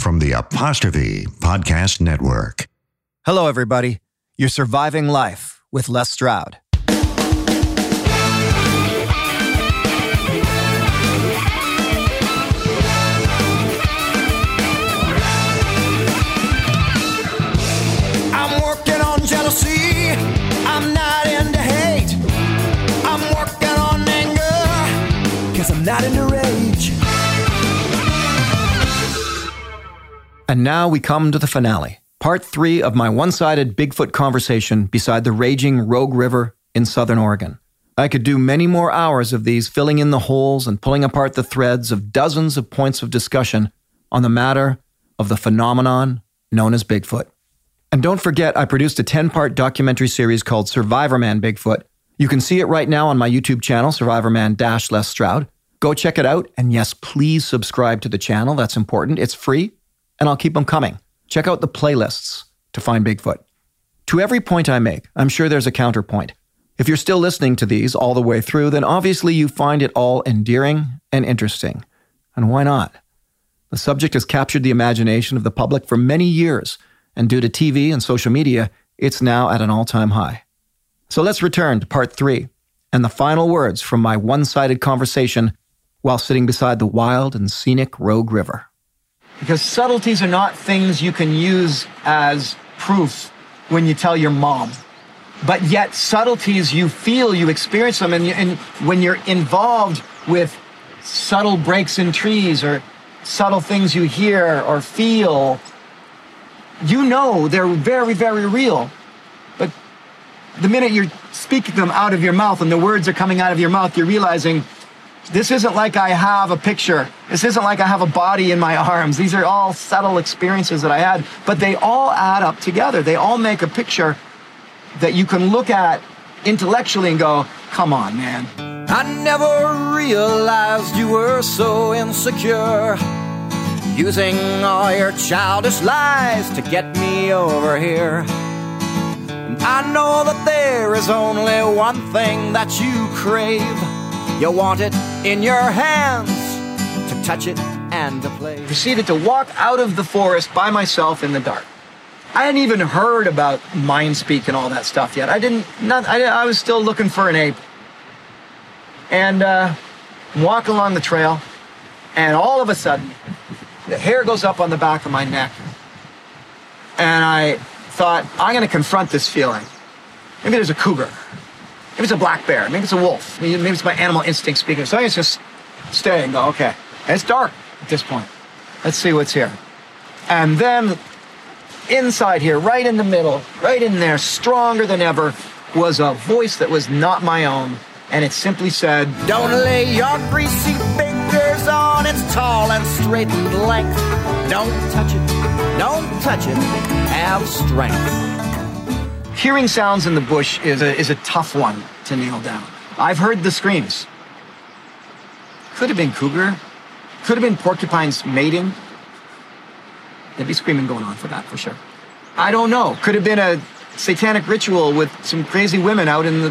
From the Apostrophe Podcast Network. Hello, everybody. You're surviving life with Les Stroud. I'm working on jealousy. I'm not into hate. I'm And now we come to the finale, part three of my one sided Bigfoot conversation beside the raging Rogue River in southern Oregon. I could do many more hours of these, filling in the holes and pulling apart the threads of dozens of points of discussion on the matter of the phenomenon known as Bigfoot. And don't forget, I produced a 10 part documentary series called Survivorman Bigfoot. You can see it right now on my YouTube channel, Survivorman Dash Les Stroud. Go check it out. And yes, please subscribe to the channel. That's important. It's free, and I'll keep them coming. Check out the playlists to find Bigfoot. To every point I make, I'm sure there's a counterpoint. If you're still listening to these all the way through, then obviously you find it all endearing and interesting. And why not? The subject has captured the imagination of the public for many years, and due to TV and social media, it's now at an all time high. So let's return to part three and the final words from my one sided conversation while sitting beside the wild and scenic Rogue River. Because subtleties are not things you can use as proof when you tell your mom. But yet, subtleties, you feel, you experience them, and, you, and when you're involved with subtle breaks in trees or subtle things you hear or feel, you know they're very, very real. But the minute you're speaking them out of your mouth and the words are coming out of your mouth, you're realizing this isn't like I have a picture. This isn't like I have a body in my arms. These are all subtle experiences that I had, but they all add up together. They all make a picture that you can look at intellectually and go, come on, man. I never realized you were so insecure. Using all your childish lies to get me over here. And I know that there is only one thing that you crave. You want it in your hands to touch it and to play. Proceeded to walk out of the forest by myself in the dark. I hadn't even heard about mind speak and all that stuff yet. I didn't. Not, I, I was still looking for an ape. And uh, walk along the trail, and all of a sudden, the hair goes up on the back of my neck, and I thought, I'm going to confront this feeling. Maybe there's a cougar. Maybe it's a black bear. Maybe it's a wolf. Maybe it's my animal instinct speaking. So I just stay and go, okay. And it's dark at this point. Let's see what's here. And then inside here, right in the middle, right in there, stronger than ever, was a voice that was not my own. And it simply said, Don't lay your greasy fingers on its tall and straight length. Don't touch it. Don't touch it. Have strength. Hearing sounds in the bush is a, is a tough one to nail down. I've heard the screams. Could have been cougar. Could have been porcupines mating. There'd be screaming going on for that, for sure. I don't know. Could have been a satanic ritual with some crazy women out in the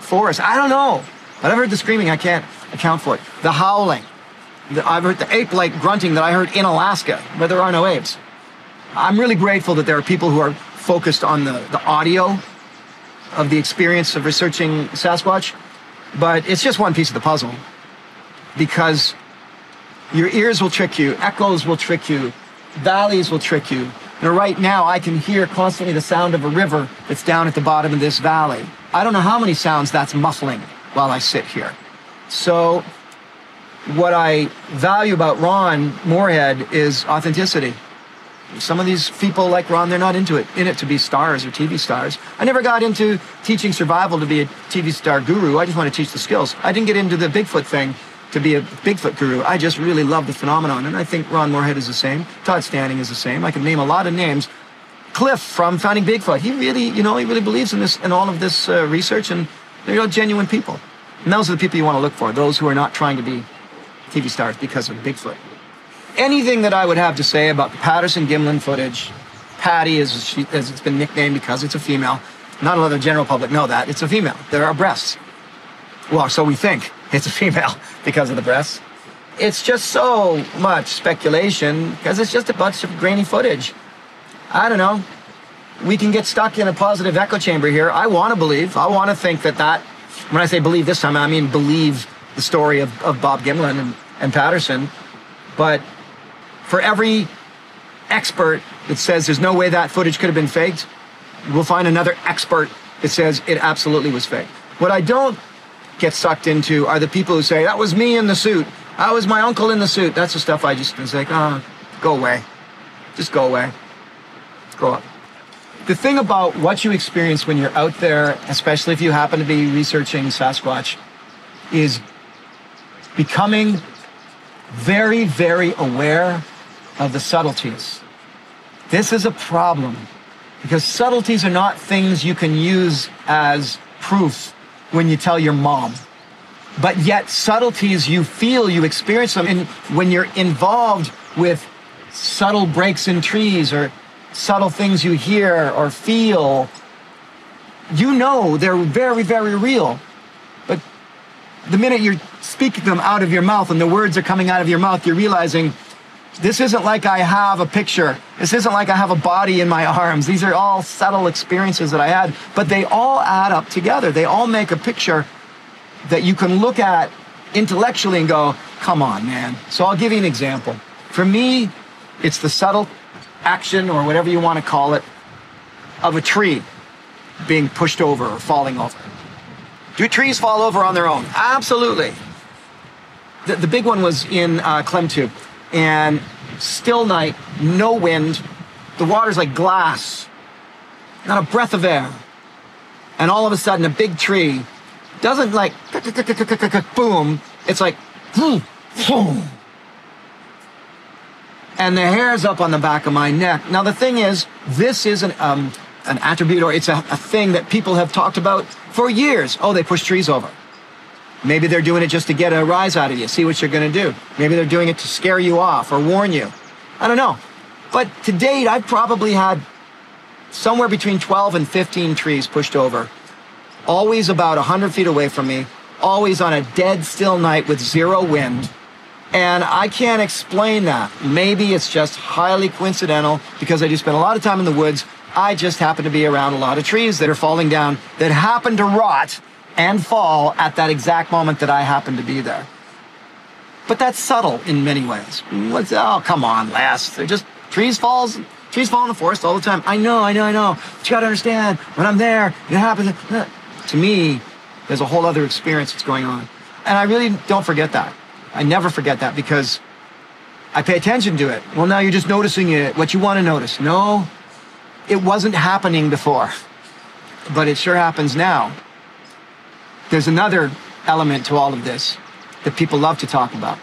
forest. I don't know. But I've heard the screaming. I can't account for it. The howling. The, I've heard the ape-like grunting that I heard in Alaska, where there are no apes. I'm really grateful that there are people who are focused on the, the audio of the experience of researching Sasquatch, but it's just one piece of the puzzle because your ears will trick you, echoes will trick you, valleys will trick you. And right now, I can hear constantly the sound of a river that's down at the bottom of this valley. I don't know how many sounds that's muffling while I sit here. So, what I value about Ron Morehead is authenticity. Some of these people like Ron, they're not into it, in it to be stars or TV stars. I never got into teaching survival to be a TV star guru. I just want to teach the skills. I didn't get into the Bigfoot thing to be a Bigfoot guru. I just really love the phenomenon. And I think Ron Morehead is the same. Todd Standing is the same. I can name a lot of names. Cliff from Finding Bigfoot, he really, you know, he really believes in this and all of this uh, research, and they're all genuine people. And those are the people you want to look for, those who are not trying to be TV stars because of Bigfoot. Anything that I would have to say about the Patterson Gimlin footage, Patty, as, she, as it's been nicknamed because it's a female, not a lot of the general public know that. It's a female. There are breasts. Well, so we think it's a female because of the breasts. It's just so much speculation because it's just a bunch of grainy footage. I don't know. We can get stuck in a positive echo chamber here. I want to believe. I want to think that that, when I say believe this time, I mean believe the story of, of Bob Gimlin and, and Patterson. But for every expert that says there's no way that footage could have been faked, we'll find another expert that says it absolutely was fake. What I don't get sucked into are the people who say, that was me in the suit. That was my uncle in the suit. That's the stuff I just was like, oh, go away. Just go away. Grow up. The thing about what you experience when you're out there, especially if you happen to be researching Sasquatch, is becoming very, very aware of the subtleties. This is a problem because subtleties are not things you can use as proof when you tell your mom. But yet, subtleties you feel, you experience them. And when you're involved with subtle breaks in trees or subtle things you hear or feel, you know they're very, very real. But the minute you're speaking them out of your mouth and the words are coming out of your mouth, you're realizing this isn't like I have a picture. This isn't like I have a body in my arms. These are all subtle experiences that I had, but they all add up together. They all make a picture that you can look at intellectually and go, come on, man. So I'll give you an example. For me, it's the subtle action or whatever you want to call it of a tree being pushed over or falling over. Do trees fall over on their own? Absolutely. The, the big one was in uh, Klemtu and still night, no wind. The water's like glass, not a breath of air. And all of a sudden, a big tree doesn't like boom. It's like boom, boom. And the hair's up on the back of my neck. Now the thing is, this is an um, an attribute or it's a, a thing that people have talked about for years. Oh, they push trees over. Maybe they're doing it just to get a rise out of you, see what you're going to do. Maybe they're doing it to scare you off or warn you. I don't know. But to date, I've probably had somewhere between 12 and 15 trees pushed over. Always about 100 feet away from me. Always on a dead still night with zero wind. And I can't explain that. Maybe it's just highly coincidental because I do spend a lot of time in the woods. I just happen to be around a lot of trees that are falling down that happen to rot and fall at that exact moment that I happen to be there. But that's subtle in many ways. What's, oh, come on, Les. They're just trees falls, trees fall in the forest all the time. I know, I know, I know. But you gotta understand, when I'm there, it happens. To me, there's a whole other experience that's going on. And I really don't forget that. I never forget that because I pay attention to it. Well, now you're just noticing it, what you want to notice. No, it wasn't happening before, but it sure happens now. There's another element to all of this that people love to talk about.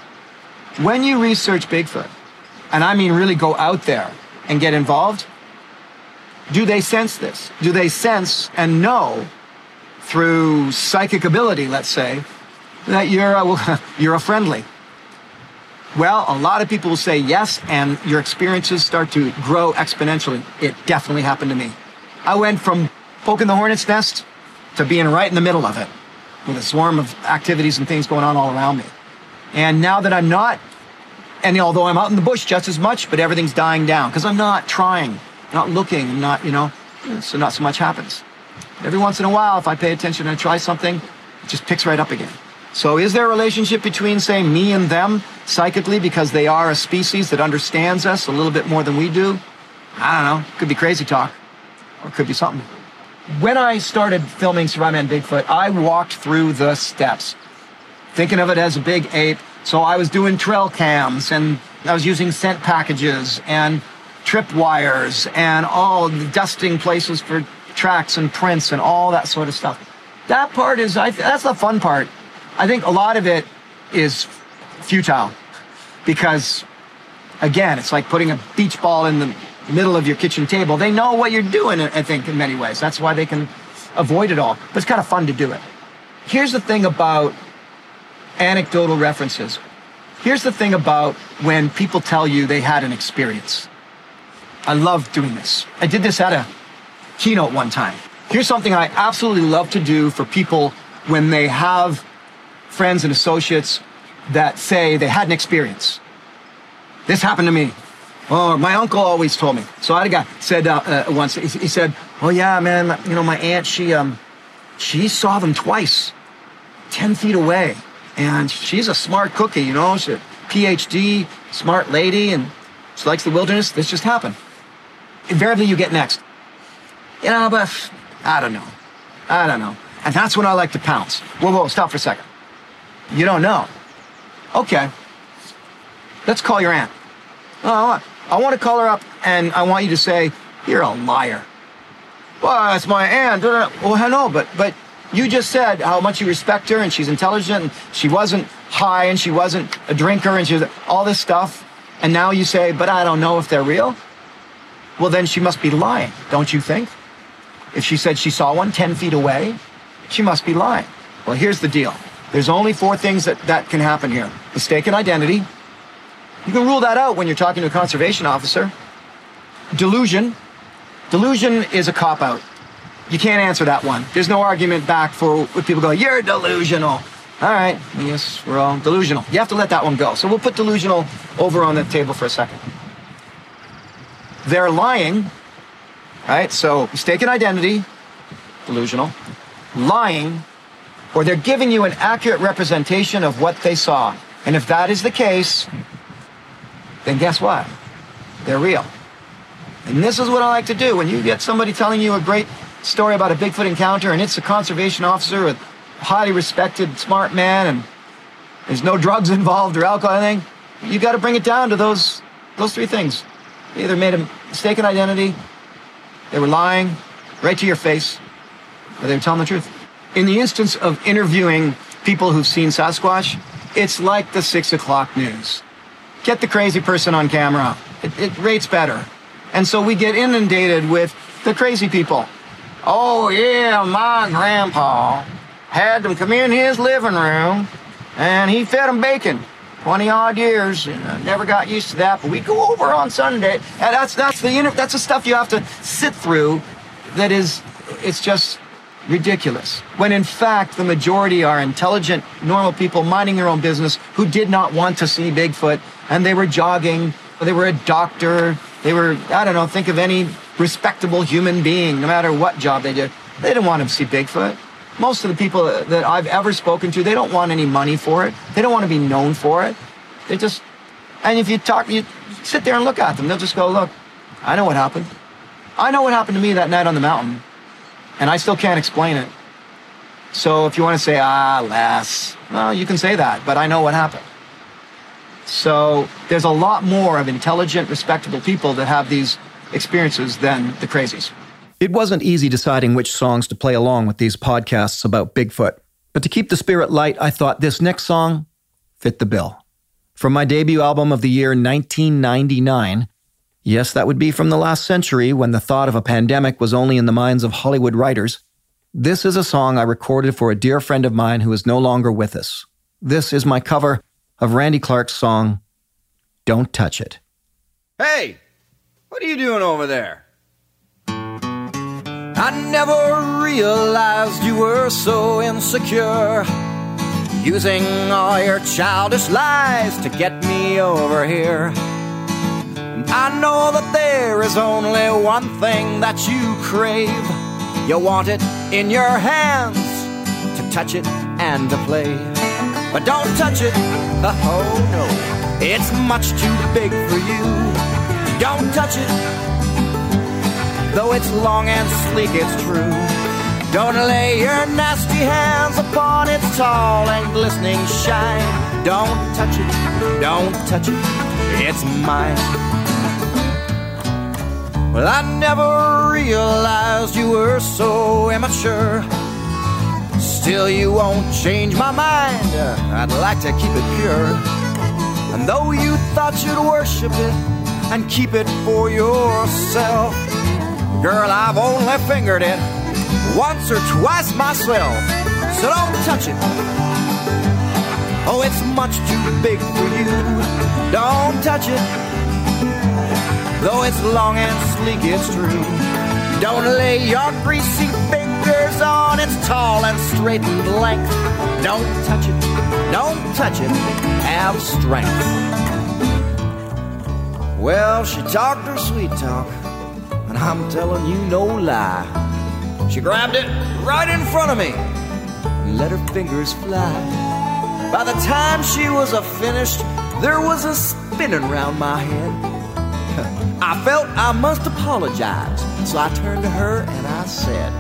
When you research Bigfoot, and I mean really go out there and get involved, do they sense this? Do they sense and know through psychic ability, let's say, that you're uh, a, you're a friendly? Well, a lot of people will say yes, and your experiences start to grow exponentially. It definitely happened to me. I went from poking the hornet's nest to being right in the middle of it with a swarm of activities and things going on all around me. And now that I'm not, and although I'm out in the bush just as much, but everything's dying down because I'm not trying, not looking, not, you know, so not so much happens. Every once in a while, if I pay attention and I try something, it just picks right up again. So is there a relationship between, say, me and them psychically because they are a species that understands us a little bit more than we do? I don't know. Could be crazy talk or could be something when I started filming Survivorman Bigfoot, I walked through the steps, thinking of it as a big ape. So I was doing trail cams and I was using scent packages and trip wires and all the dusting places for tracks and prints and all that sort of stuff. That part is, I, that's the fun part. I think a lot of it is futile because, again, it's like putting a beach ball in the middle of your kitchen table. They know what you're doing, I think, in many ways. That's why they can avoid it all. But it's kind of fun to do it. Here's the thing about anecdotal references. Here's the thing about when people tell you they had an experience. I love doing this. I did this at a keynote one time. Here's something I absolutely love to do for people when they have friends and associates that say they had an experience. This happened to me. Oh, my uncle always told me. So I had a guy said uh, uh, once. He, he, said, "Oh yeah, man. You know, my aunt. She um, she saw them twice, ten feet away, and she's a smart cookie. You know, she's a PhD, smart lady, and she likes the wilderness. This just happened. Invariably, you get next. You know, but I don't know. I don't know. And that's when I like to pounce. Whoa, whoa, stop for a second. You don't know. Okay. Let's call your aunt. Oh, I want to call her up and I want you to say, you're a liar. Well, that's my aunt. Well, hello, but, but you just said how much you respect her and she's intelligent and she wasn't high and she wasn't a drinker and she was all this stuff. And now you say, but I don't know if they're real. Well, then she must be lying, don't you think? If she said she saw one 10 feet away, she must be lying. Well, here's the deal. There's only four things that, that can happen here. Mistaken identity. You can rule that out when you're talking to a conservation officer. Delusion. Delusion is a cop out. You can't answer that one. There's no argument back for people go, you're delusional. All right, yes, we're all delusional. You have to let that one go. So we'll put delusional over on the table for a second. They're lying, right? So mistaken identity, delusional, lying, or they're giving you an accurate representation of what they saw. And if that is the case, then guess what? They're real. And this is what I like to do. When you get somebody telling you a great story about a Bigfoot encounter and it's a conservation officer, a highly respected, smart man, and there's no drugs involved or alcohol anything, you got to bring it down to those, those three things. They either made a mistaken identity, they were lying right to your face, or they were telling the truth. In the instance of interviewing people who've seen Sasquatch, it's like the six o'clock news. Get the crazy person on camera. It, it rates better. And so we get inundated with the crazy people. Oh, yeah, my grandpa had them come in his living room and he fed them bacon. 20 odd years. And I never got used to that, but we go over on Sunday. And that's, that's the, that's the stuff you have to sit through that is, it's just ridiculous. When in fact, the majority are intelligent, normal people minding their own business who did not want to see Bigfoot and they were jogging, they were a doctor, they were, I don't know, think of any respectable human being, no matter what job they did. They didn't want to see Bigfoot. Most of the people that I've ever spoken to, they don't want any money for it. They don't want to be known for it. They just, and if you talk, you sit there and look at them, they'll just go, look, I know what happened. I know what happened to me that night on the mountain, and I still can't explain it. So if you want to say, ah, Les, well, you can say that, but I know what happened. So there's a lot more of intelligent, respectable people that have these experiences than the crazies. It wasn't easy deciding which songs to play along with these podcasts about Bigfoot, but to keep the spirit light, I thought this next song fit the bill. From my debut album of the year 1999, yes, that would be from the last century when the thought of a pandemic was only in the minds of Hollywood writers, this is a song I recorded for a dear friend of mine who is no longer with us. This is my cover of Randy Clark's song, Don't Touch It. Hey, what are you doing over there? I never realized you were so insecure. Using all your childish lies to get me over here. And I know that there is only one thing that you crave. You want it in your hands to touch it and to play. But don't touch it, oh no, it's much too big for you. Don't touch it Though it's long and sleek, it's true. Don't lay your nasty hands upon its tall and glistening shine. Don't touch it, don't touch it, it's mine. Well, I never realized you were so immature. Still, you won't change my mind. Uh, I'd like to keep it pure. And though you thought you'd worship it and keep it for yourself, girl, I've only fingered it once or twice myself. So don't touch it. Oh, it's much too big for you. Don't touch it. Though it's long and sleek, it's true. Don't lay your greasy on its tall and straightened length. Don't touch it. Don't touch it. Have strength. Well, she talked her sweet talk, and I'm telling you no lie. She grabbed it right in front of me and let her fingers fly. By the time she was a finished, there was a spinning round my head. I felt I must apologize, so I turned to her and I said,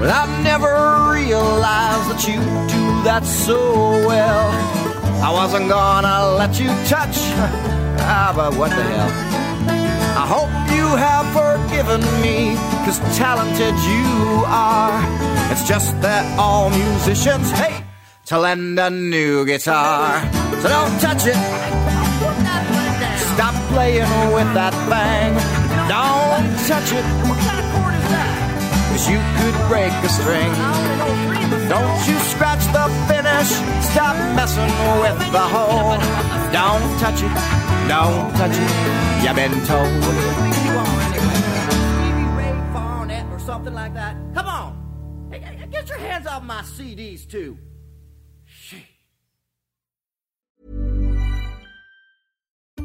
Well, I never realized that you do that so well. I wasn't gonna let you touch, ah, but what the hell. I hope you have forgiven me, cause talented you are. It's just that all musicians hate to lend a new guitar. So don't touch it. Stop playing with that thing. Don't touch it. Cause you could break a string. Don't you scratch the finish. Stop messing with the hole. Don't touch it. Don't touch it. You've been told. Something like that. Come on. Get your hands off my CDs too.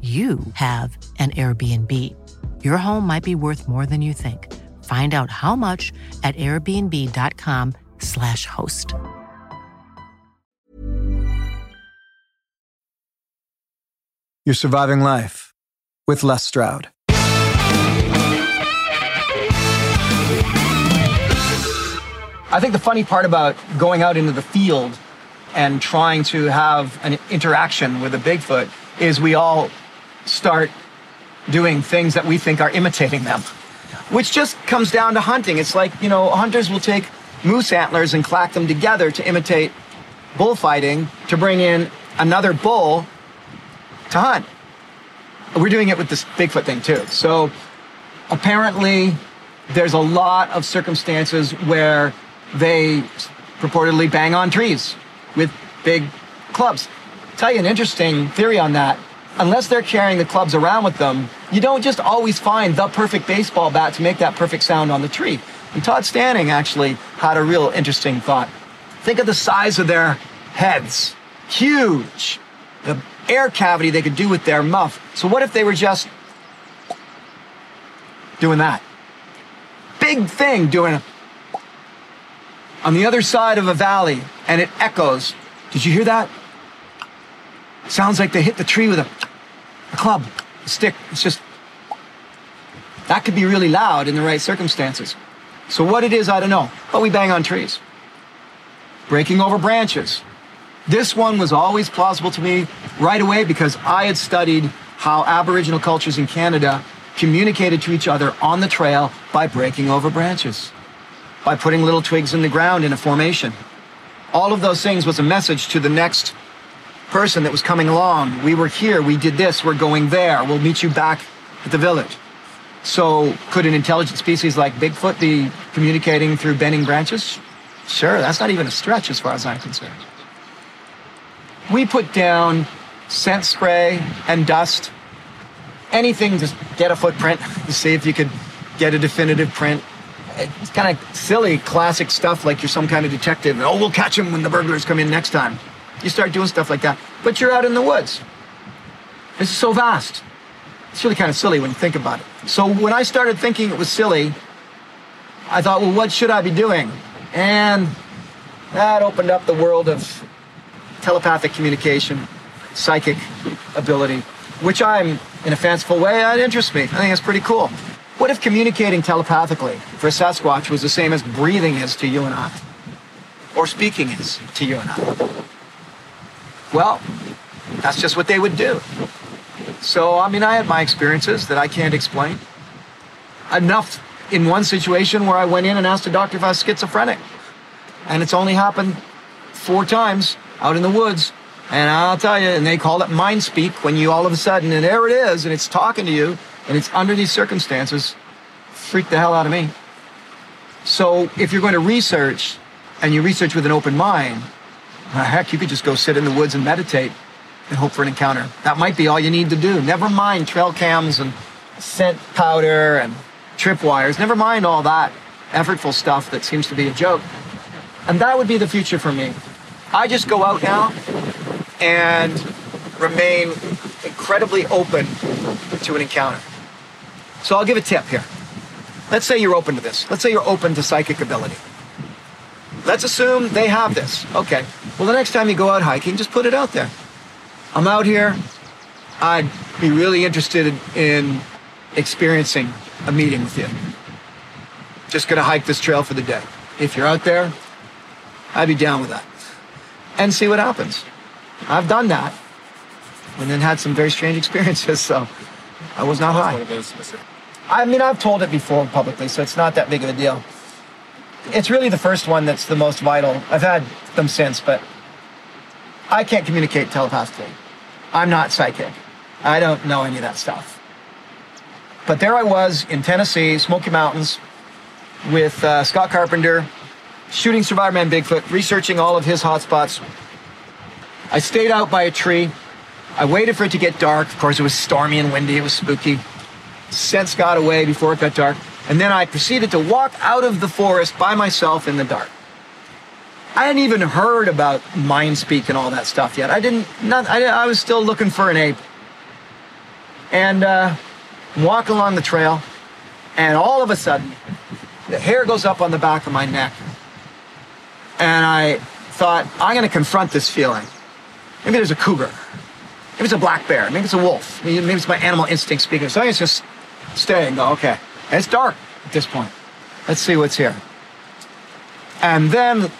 you have an Airbnb. Your home might be worth more than you think. Find out how much at airbnb.com/slash host. You're surviving life with Les Stroud. I think the funny part about going out into the field and trying to have an interaction with a Bigfoot is we all start doing things that we think are imitating them, which just comes down to hunting. It's like, you know, hunters will take moose antlers and clack them together to imitate bullfighting to bring in another bull to hunt. We're doing it with this Bigfoot thing too. So apparently, there's a lot of circumstances where they purportedly bang on trees with big clubs. Tell you an interesting theory on that. Unless they're carrying the clubs around with them, you don't just always find the perfect baseball bat to make that perfect sound on the tree. And Todd Standing actually had a real interesting thought. Think of the size of their heads. Huge. The air cavity they could do with their muff. So what if they were just doing that? Big thing doing it on the other side of a valley and it echoes. Did you hear that? Sounds like they hit the tree with a, a club, stick. It's just, that could be really loud in the right circumstances. So what it is, I don't know, but we bang on trees. Breaking over branches. This one was always plausible to me right away because I had studied how Aboriginal cultures in Canada communicated to each other on the trail by breaking over branches, by putting little twigs in the ground in a formation. All of those things was a message to the next person that was coming along. We were here, we did this, we're going there, we'll meet you back at the village. So, could an intelligent species like Bigfoot be communicating through bending branches? Sure, that's not even a stretch as far as I'm concerned. We put down scent spray and dust. Anything, to get a footprint to see if you could get a definitive print. It's kind of silly, classic stuff like you're some kind of detective. Oh, we'll catch him when the burglars come in next time. You start doing stuff like that, but you're out in the woods. It's so vast. It's really kind of silly when you think about it. So when I started thinking it was silly, I thought, well, what should I be doing? And that opened up the world of telepathic communication, psychic ability, which I'm, in a fanciful way, that interests me. I think it's pretty cool. What if communicating telepathically for Sasquatch was the same as breathing is to you and I? Or speaking is to you and I? Well, that's just what they would do. So, I mean, I had my experiences that I can't explain. Enough in one situation where I went in and asked a doctor if I was schizophrenic. And it's only happened four times out in the woods. And I'll tell you, and they call it mind speak when you all of a sudden, and there it is, and it's talking to you, and it's under these circumstances, freaked the hell out of me. So if you're going to research, and you research with an open mind, Uh, heck, you could just go sit in the woods and meditate and hope for an encounter. That might be all you need to do. Never mind trail cams and scent powder and tripwires. Never mind all that effortful stuff that seems to be a joke. And that would be the future for me. I just go out now and remain incredibly open to an encounter. So I'll give a tip here. Let's say you're open to this. Let's say you're open to psychic ability. Let's assume they have this. Okay. Well, the next time you go out hiking, just put it out there. I'm out here. I'd be really interested in experiencing a meeting with you. Just gonna hike this trail for the day. If you're out there, I'd be down with that. And see what happens. I've done that. And then had some very strange experiences, so I was not high. I mean, I've told it before publicly, so it's not that big of a deal. It's really the first one that's the most vital. I've had them since, but I can't communicate telepathically. I'm not psychic. I don't know any of that stuff. But there I was in Tennessee, Smoky Mountains, with uh, Scott Carpenter, shooting Survivorman Bigfoot, researching all of his hotspots. I stayed out by a tree. I waited for it to get dark. Of course, it was stormy and windy. It was spooky. Sent got away before it got dark. And then I proceeded to walk out of the forest by myself in the dark. I hadn't even heard about mind speak and all that stuff yet. I didn't, not, I, I was still looking for an ape. And uh, walk along the trail, and all of a sudden, the hair goes up on the back of my neck. And I thought, I'm going to confront this feeling. Maybe there's a cougar. Maybe it's a black bear. Maybe it's a wolf. Maybe, maybe it's my animal instinct speaking. So I just stay and go, okay. And it's dark at this point. Let's see what's here. And then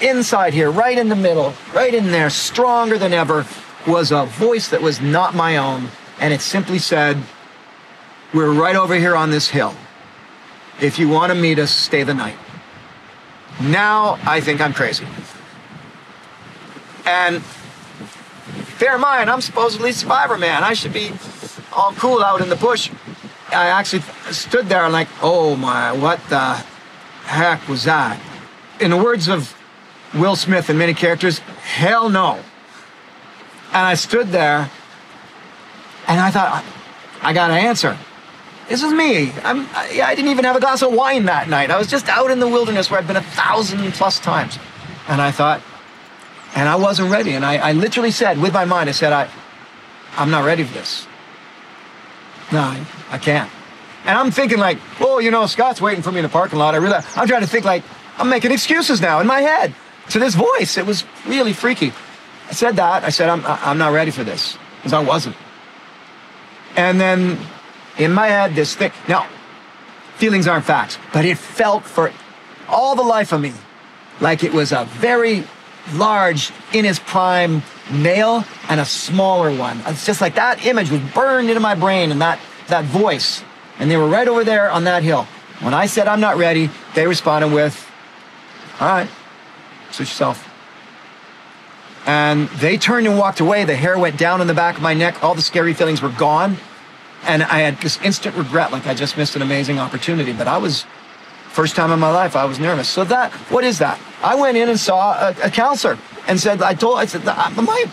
inside here, right in the middle, right in there, stronger than ever, was a voice that was not my own. And it simply said, We're right over here on this hill. If you want to meet us, stay the night. Now I think I'm crazy. And bear in mind, I'm supposedly Survivorman. I should be all cool out in the bush. I actually stood there and like, oh my, what the heck was that? In the words of Will Smith and many characters, hell no. And I stood there and I thought, I, got to answer. This is me. I'm, I, I didn't even have a glass of wine that night. I was just out in the wilderness where I'd been a thousand plus times. And I thought, and I wasn't ready. And I, I literally said, with my mind, I said, I, I'm not ready for this. No, I, can't. And I'm thinking like, oh, you know, Scott's waiting for me in the parking lot. I really, I'm trying to think like, I'm making excuses now in my head to this voice. It was really freaky. I said that. I said, I'm, I'm not ready for this because I wasn't. And then in my head, this thing. Now, feelings aren't facts, but it felt for all the life of me like it was a very large, in his prime male and a smaller one. It's just like that image was burned into my brain and that, that voice. And they were right over there on that hill. When I said I'm not ready, they responded with, all right, suit yourself. And they turned and walked away. The hair went down in the back of my neck. All the scary feelings were gone. And I had this instant regret, like I just missed an amazing opportunity. But I was, first time in my life, I was nervous. So that, what is that? I went in and saw a, a counselor and said, I told, I said, am I,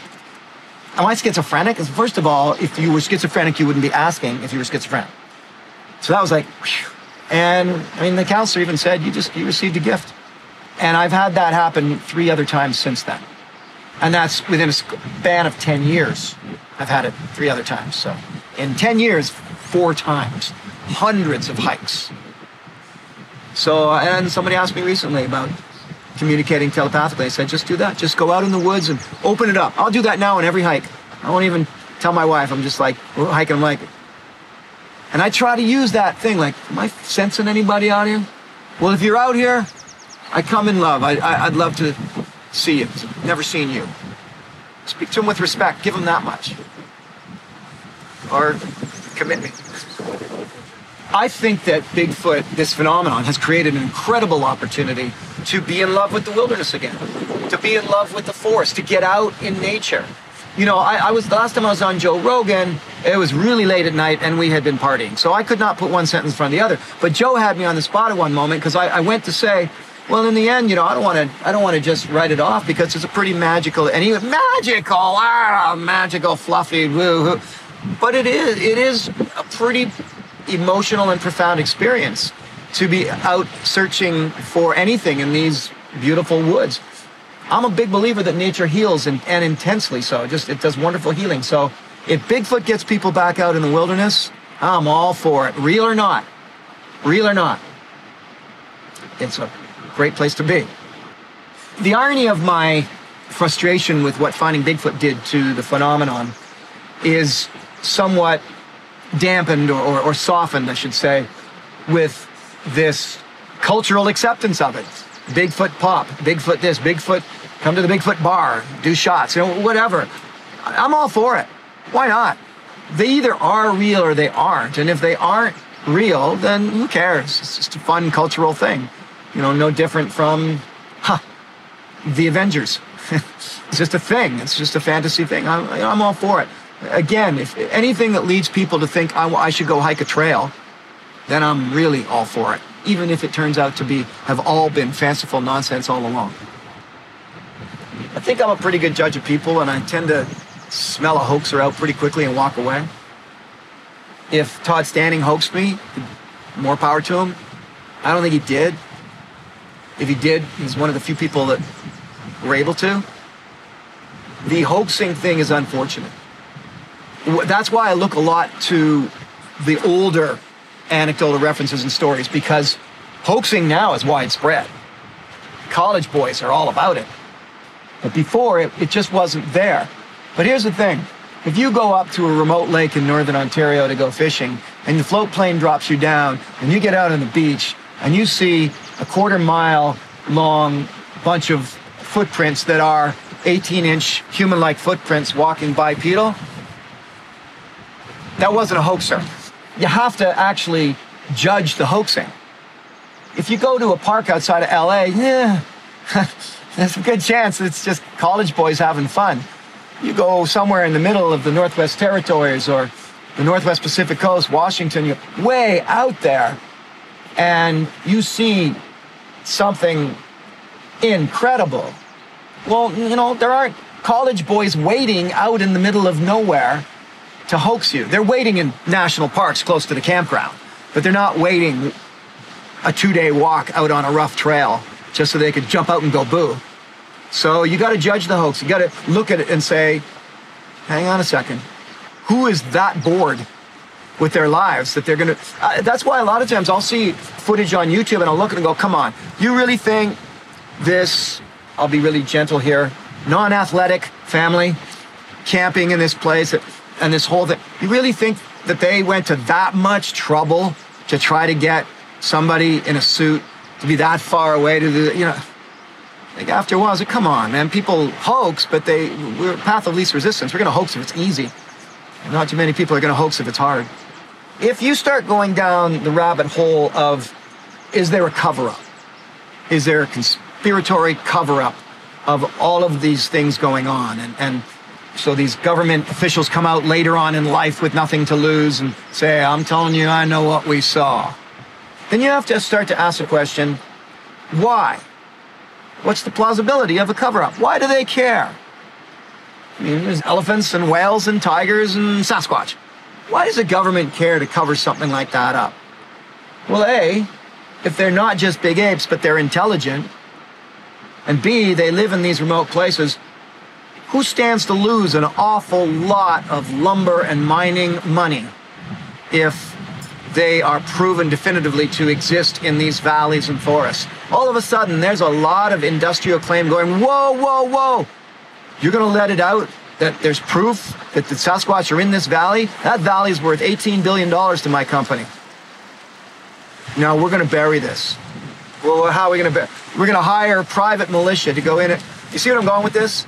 Am I schizophrenic? First of all, if you were schizophrenic, you wouldn't be asking if you were schizophrenic. So that was like, whew. and I mean, the counselor even said, you just, you received a gift. And I've had that happen three other times since then. And that's within a span of 10 years. I've had it three other times. So in 10 years, four times, hundreds of hikes. So, and somebody asked me recently about communicating telepathically. I said, just do that. Just go out in the woods and open it up. I'll do that now on every hike. I won't even tell my wife. I'm just like, we're hiking. I'm like, and I try to use that thing like, am I sensing anybody out here? Well, if you're out here, I come in love. I, I, I'd love to see you. Never seen you. Speak to him with respect. Give him that much. Or commit me. I think that Bigfoot, this phenomenon, has created an incredible opportunity to be in love with the wilderness again, to be in love with the forest, to get out in nature. You know, I, I was the last time I was on Joe Rogan. It was really late at night, and we had been partying, so I could not put one sentence in front of the other. But Joe had me on the spot at one moment because I, I went to say, well, in the end, you know, I don't want to. I don't want to just write it off because it's a pretty magical. And he was magical, ah, magical, fluffy, woo. But it is. It is a pretty emotional and profound experience to be out searching for anything in these beautiful woods. I'm a big believer that nature heals and, and intensely so. Just it does wonderful healing. So if Bigfoot gets people back out in the wilderness, I'm all for it, real or not. Real or not. It's a great place to be. The irony of my frustration with what finding Bigfoot did to the phenomenon is somewhat dampened or, or, or softened, I should say, with this cultural acceptance of it. Bigfoot pop, Bigfoot this, Bigfoot come to the Bigfoot bar, do shots, you know, whatever. I'm all for it. Why not? They either are real or they aren't. And if they aren't real, then who cares? It's just a fun cultural thing. You know, no different from, huh, the Avengers. it's just a thing. It's just a fantasy thing. I'm, I'm all for it. Again, if anything that leads people to think I, I should go hike a trail, then I'm really all for it. Even if it turns out to be, have all been fanciful nonsense all along. I think I'm a pretty good judge of people, and I tend to smell a hoaxer out pretty quickly and walk away. If Todd Standing hoaxed me, more power to him. I don't think he did. If he did, he's one of the few people that were able to. The hoaxing thing is unfortunate. That's why I look a lot to the older anecdotal references and stories because hoaxing now is widespread. College boys are all about it. But before, it, it just wasn't there. But here's the thing. If you go up to a remote lake in northern Ontario to go fishing, and the float plane drops you down, and you get out on the beach, and you see a quarter mile long bunch of footprints that are 18 inch human like footprints walking bipedal, that wasn't a hoaxer. You have to actually judge the hoaxing. If you go to a park outside of LA, yeah, there's a good chance it's just college boys having fun. You go somewhere in the middle of the Northwest Territories or the Northwest Pacific Coast, Washington, you're way out there, and you see something incredible. Well, you know, there aren't college boys waiting out in the middle of nowhere to hoax you. They're waiting in national parks close to the campground, but they're not waiting a two day walk out on a rough trail just so they could jump out and go boo. So you got to judge the hoax. You got to look at it and say, hang on a second. Who is that bored with their lives that they're going to. Uh, that's why a lot of times I'll see footage on YouTube and I'll look at it and go, come on, you really think this, I'll be really gentle here, non athletic family camping in this place and this whole thing, you really think that they went to that much trouble to try to get somebody in a suit to be that far away to the, you know, like after a while, I was like, come on, man. People hoax, but they we're path of least resistance. We're gonna hoax if it's easy. Not too many people are gonna hoax if it's hard. If you start going down the rabbit hole of is there a cover-up? Is there a conspiratory cover-up of all of these things going on? And and so these government officials come out later on in life with nothing to lose and say, I'm telling you, I know what we saw. Then you have to start to ask the question, why? What's the plausibility of a cover up? Why do they care? I mean, there's elephants and whales and tigers and Sasquatch. Why does the government care to cover something like that up? Well, A, if they're not just big apes, but they're intelligent, and B, they live in these remote places, who stands to lose an awful lot of lumber and mining money if they are proven definitively to exist in these valleys and forests? All of a sudden, there's a lot of industrial claim going, whoa, whoa, whoa. You're going to let it out that there's proof that the Sasquatch are in this valley? That valley is worth $18 billion to my company. Now we're going to bury this. Well, how are we going to bury? We're going to hire private militia to go in it. You see what I'm going with this?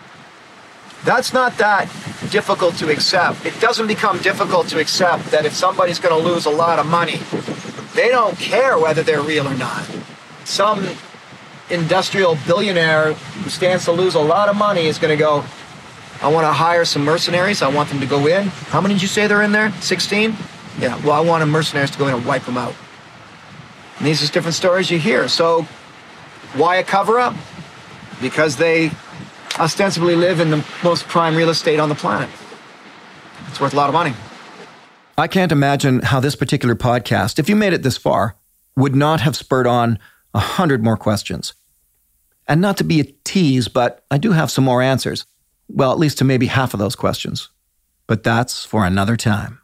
That's not that difficult to accept. It doesn't become difficult to accept that if somebody's going to lose a lot of money, they don't care whether they're real or not. Some industrial billionaire who stands to lose a lot of money is going to go, I want to hire some mercenaries. I want them to go in. How many did you say they're in there? 16? Yeah, well, I want mercenaries to go in and wipe them out. And these are different stories you hear. So, why a cover up? Because they ostensibly live in the most prime real estate on the planet. It's worth a lot of money. I can't imagine how this particular podcast, if you made it this far, would not have spurred on a hundred more questions. And not to be a tease, but I do have some more answers. Well, at least to maybe half of those questions. But that's for another time.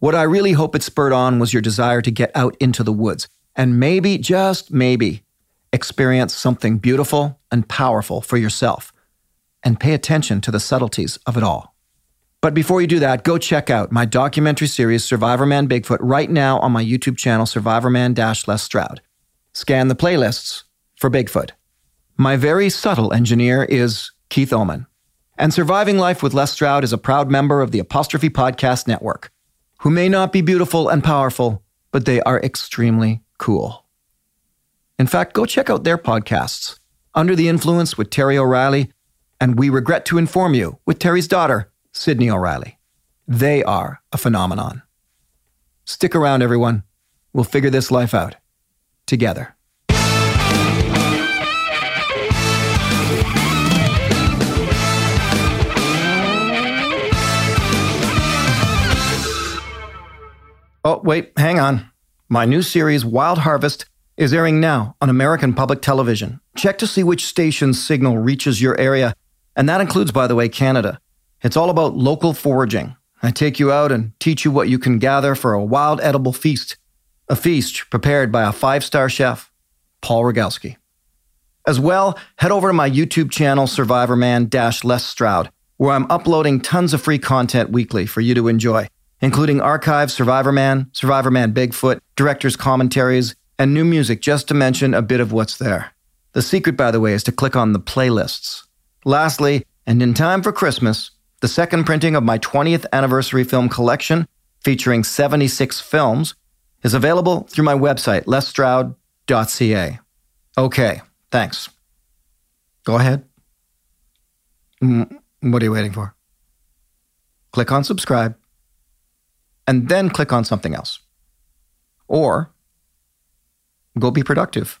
What I really hope it spurred on was your desire to get out into the woods and maybe, just maybe, experience something beautiful and powerful for yourself and pay attention to the subtleties of it all. But before you do that, go check out my documentary series, Survivorman Bigfoot, right now on my YouTube channel, Survivor Survivorman Les Stroud. Scan the playlists for Bigfoot. My very subtle engineer is Keith Oman. And Surviving Life with Les Stroud is a proud member of the Apostrophe Podcast Network, who may not be beautiful and powerful, but they are extremely cool. In fact, go check out their podcasts, Under the Influence with Terry O'Reilly, and We Regret to Inform You with Terry's daughter, Sydney O'Reilly. They are a phenomenon. Stick around, everyone. We'll figure this life out together. Oh, wait, hang on. My new series, Wild Harvest, is airing now on American Public Television. Check to see which station's signal reaches your area, and that includes, by the way, Canada. It's all about local foraging. I take you out and teach you what you can gather for a wild edible feast, a feast prepared by a five star chef, Paul Rogalski. As well, head over to my YouTube channel, Survivor Survivorman Les Stroud, where I'm uploading tons of free content weekly for you to enjoy including archives, Survivorman, Survivor Man Bigfoot, director's commentaries, and new music, just to mention a bit of what's there. The secret, by the way, is to click on the playlists. Lastly, and in time for Christmas, the second printing of my 20th anniversary film collection, featuring 76 films, is available through my website, lesstroud.ca. Okay, thanks. Go ahead. Mm, what are you waiting for? Click on subscribe and then click on something else. Or go be productive.